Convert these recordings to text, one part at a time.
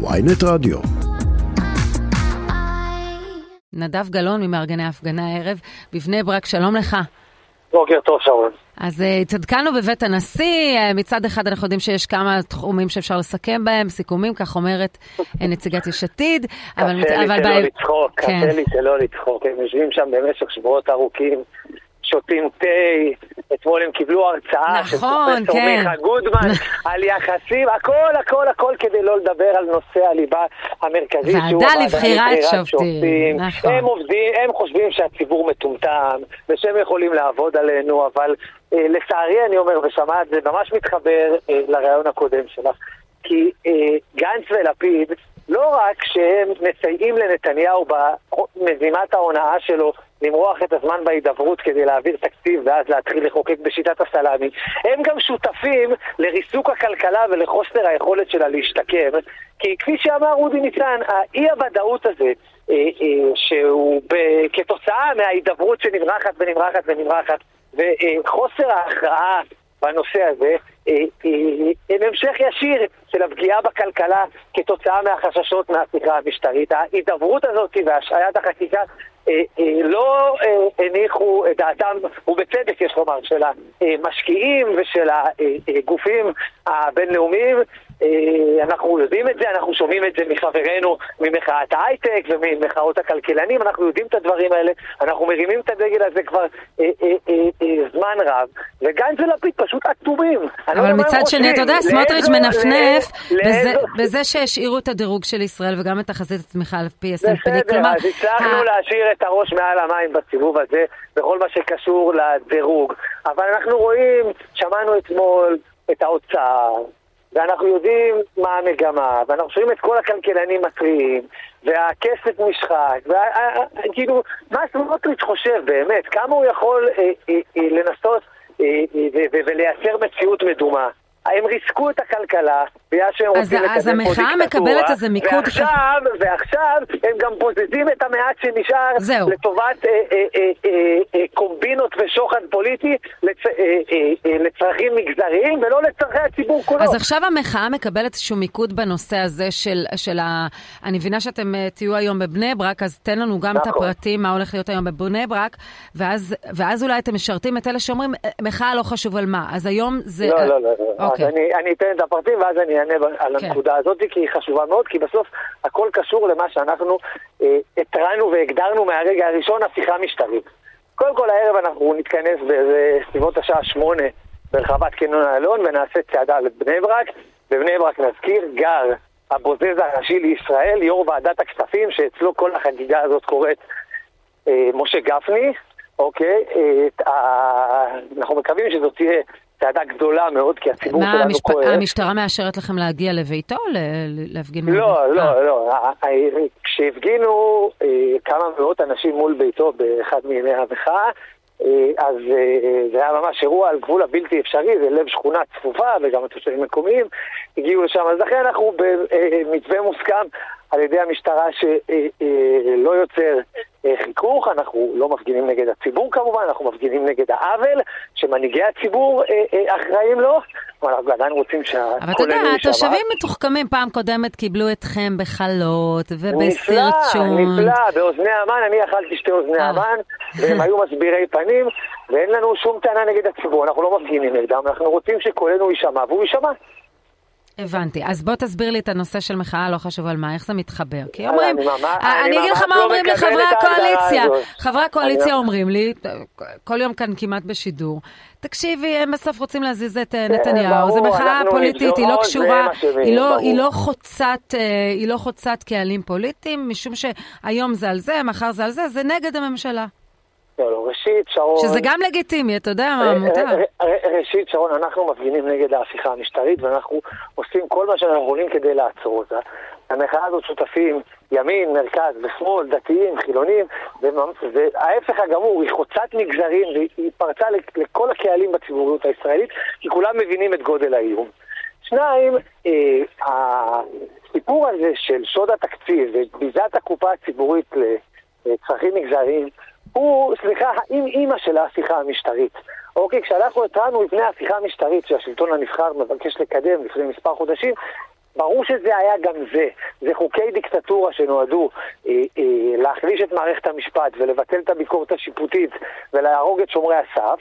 ויינט רדיו. נדב גלאון ממארגני ההפגנה הערב בבני ברק, שלום לך. בוקר טוב, שרון. אז uh, התעדכנו בבית הנשיא, uh, מצד אחד אנחנו יודעים שיש כמה תחומים שאפשר לסכם בהם, סיכומים, כך אומרת uh, נציגת יש עתיד. קשה לי שלא לצחוק, כן. קשה לי שלא לצחוק, הם יושבים שם במשך שבועות ארוכים, שותים תה, אתמול הם קיבלו הרצאה נכון, של פרופסור כן. מיכה גודמן על יחסים, הכל, הכל, הכל כדי לא לדבר על נושא הליבה המרכזי שהוא ועדה לבחירת שופטים. שופטים. נכון. הם עובדים, הם חושבים שהציבור מטומטם, ושהם יכולים לעבוד עלינו, אבל אה, לצערי אני אומר, ושמעת, זה ממש מתחבר אה, לרעיון הקודם שלך, כי אה, גנץ ולפיד, לא רק שהם מסייעים לנתניהו במזימת ההונאה שלו למרוח את הזמן בהידברות כדי להעביר תקציב ואז להתחיל לחוקק בשיטת הסלאמי, הם גם שותפים לריסוק הכלכלה ולחוסר היכולת שלה להשתקם. כי כפי שאמר אודי ניצן, האי הוודאות הזה, אה, אה, שהוא כתוצאה מההידברות שנמרחת ונמרחת ונמרחת, וחוסר ההכרעה בנושא הזה, הם המשך ישיר של הפגיעה בכלכלה כתוצאה מהחששות מההפיכה המשטרית. ההידברות הזאת והשעיית החקיקה אה, אה, לא אה, הניחו את דעתם, ובצדק יש לומר, של המשקיעים ושל הגופים הבינלאומיים. אנחנו יודעים את זה, אנחנו שומעים את זה מחברינו ממחאת ההייטק וממחאות הכלכלנים, אנחנו יודעים את הדברים האלה, אנחנו מרימים את הדגל הזה כבר זמן רב, וגנץ ולפיד פשוט אטומים. אבל מצד שני, אתה יודע, סמוטריץ' מנפנף בזה שהשאירו את הדירוג של ישראל וגם את תחזית הצמיחה על פי S&P. בסדר, אז הצלחנו להשאיר את הראש מעל המים בסיבוב הזה, בכל מה שקשור לדירוג. אבל אנחנו רואים, שמענו אתמול את האוצר, ואנחנו יודעים מה המגמה, ואנחנו שומעים את כל הכלכלנים מתריעים, והכסף נשחק, וכאילו, מה סמוטריץ' חושב באמת? כמה הוא יכול אה, אה, אה, לנסות ולייצר מציאות מדומה? הם ריסקו את הכלכלה, בגלל שהם רוצים לקדם פה דיקטטורה. אז המחאה מקבלת איזה מיקוד... ועכשיו, ועכשיו הם גם בוזזים את המעט שנשאר זהו. לטובת אה, אה, אה, אה, אה, קומבינות ושוחד פוליטי לצ, אה, אה, אה, לצרכים מגזריים ולא לצרכי הציבור כולו. אז עכשיו המחאה מקבלת איזשהו מיקוד בנושא הזה של, של ה... אני מבינה שאתם uh, תהיו היום בבני ברק, אז תן לנו גם נכון. את הפרטים, מה הולך להיות היום בבני ברק, ואז, ואז אולי אתם משרתים את אלה שאומרים, מחאה לא חשוב על מה. אז היום זה... לא, לא, לא. לא. אוקיי. אז אני, אני אתן את הפרטים ואז אני אענה על כן. הנקודה הזאת, כי היא חשובה מאוד, כי בסוף הכל קשור למה שאנחנו אה, התרענו והגדרנו מהרגע הראשון, הפיכה משטרית. קודם כל הערב אנחנו נתכנס בסביבות השעה שמונה ברחבת קניון איילון ונעשה צעדה לבני ברק. בבני ברק נזכיר, גר הבוזז הראשי לישראל, יו"ר ועדת הכספים, שאצלו כל החגיגה הזאת קורית אה, משה גפני, אוקיי? אה, אנחנו מקווים שזאת תהיה צעדה גדולה מאוד, כי הציבור שלנו המשפ... כואב. המשטרה מאשרת לכם להגיע לביתו, להפגין? לא, לא, אה. לא. כשהפגינו אה, כמה מאות אנשים מול ביתו באחד מימי המחאה, אה, אז זה היה ממש אירוע על גבול הבלתי אפשרי, זה לב שכונה צפופה וגם התושבים המקומיים הגיעו לשם. אז לכן אנחנו במתווה מוסכם על ידי המשטרה שלא יוצר חיכוך, אנחנו לא מפגינים נגד הציבור כמובן, אנחנו מפגינים נגד העוול שמנהיגי הציבור אחראים לו, אבל אנחנו עדיין רוצים שהכולנו יישמע. אבל אתה יודע, התושבים מתוחכמים פעם קודמת קיבלו אתכם בחלות ובסרצ'ון. נפלא, נפלא, באוזני המן, אני אכלתי שתי אוזני המן, והם היו מסבירי פנים, ואין לנו שום טענה נגד הציבור, אנחנו לא מפגינים נגדם, אנחנו רוצים שקולנו יישמע, והוא יישמע. הבנתי. אז בוא תסביר לי את הנושא של מחאה, לא חשוב על מה, איך זה מתחבר. כי אומרים, אני אגיד לך מה אומרים לי חברי הקואליציה. חברי הקואליציה אומרים לי, כל יום כאן כמעט בשידור, תקשיבי, הם בסוף רוצים להזיז את אה, נתניהו, זו מחאה פוליטית, היא לא קשורה, לא, לא אה, היא לא חוצת קהלים פוליטיים, משום שהיום זה על זה, מחר זה על זה, זה נגד הממשלה. לא, לא, ראשית, שרון... שזה גם לגיטימי, אתה יודע אה, מותר. אה, אה, ראשית, שרון, אנחנו מפגינים נגד ההפיכה המשטרית, ואנחנו עושים כל מה שאנחנו יכולים כדי לעצור אותה. המחאה הזאת שותפים ימין, מרכז ושמאל, דתיים, חילונים, וההפך הגמור, היא חוצת מגזרים, והיא פרצה לכל הקהלים בציבוריות הישראלית, כי כולם מבינים את גודל האיום. שניים, הסיפור הזה של שוד התקציב וביזת הקופה הציבורית לצרכים מגזריים, הוא, סליחה, האם אימא של ההפיכה המשטרית. אוקיי, כשאנחנו התרענו לפני ההפיכה המשטרית שהשלטון הנבחר מבקש לקדם לפני מספר חודשים, ברור שזה היה גם זה. זה חוקי דיקטטורה שנועדו אה, אה, להחליש את מערכת המשפט ולבטל את הביקורת השיפוטית ולהרוג את שומרי הסף.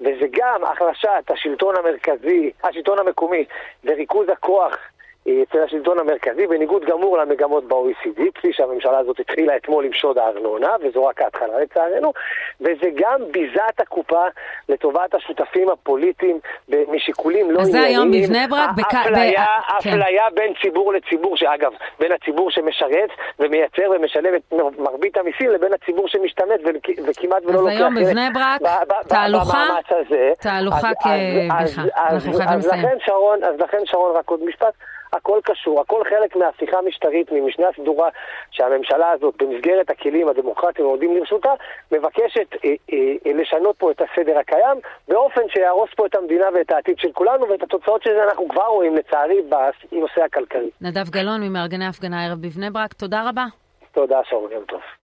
וזה גם החלשת השלטון המרכזי, השלטון המקומי וריכוז הכוח אצל השלטון המרכזי, בניגוד גמור למגמות ב-OECD, כפי שהממשלה הזאת התחילה אתמול עם שוד הארנונה, וזו רק ההתחלה לצערנו, וזה גם ביזת הקופה לטובת השותפים הפוליטיים משיקולים לא ענייניים. אז זה היום בבני ברק? אפליה, כן. אפליה בין ציבור לציבור, שאגב, בין הציבור שמשרת ומייצר ומשלם את מרבית המיסים לבין הציבור שמשתמט וכמעט ולא לוקח... אז היום בבני ברק, תהלוכה, תהלוכה כבדיחה. אנחנו חייבים לסיים. אז לכן שרון, רק עוד משפט. הכל קשור, הכל חלק מההפיכה המשטרית, ממשנה סדורה שהממשלה הזאת, במסגרת הכלים הדמוקרטיים העומדים לרשותה, מבקשת אה, אה, לשנות פה את הסדר הקיים, באופן שיהרוס פה את המדינה ואת העתיד של כולנו, ואת התוצאות של זה אנחנו כבר רואים, לצערי, בנושא הכלכלי. נדב גלאון, ממארגני ההפגנה הערב בבני ברק, תודה רבה. תודה, שרון, יום טוב.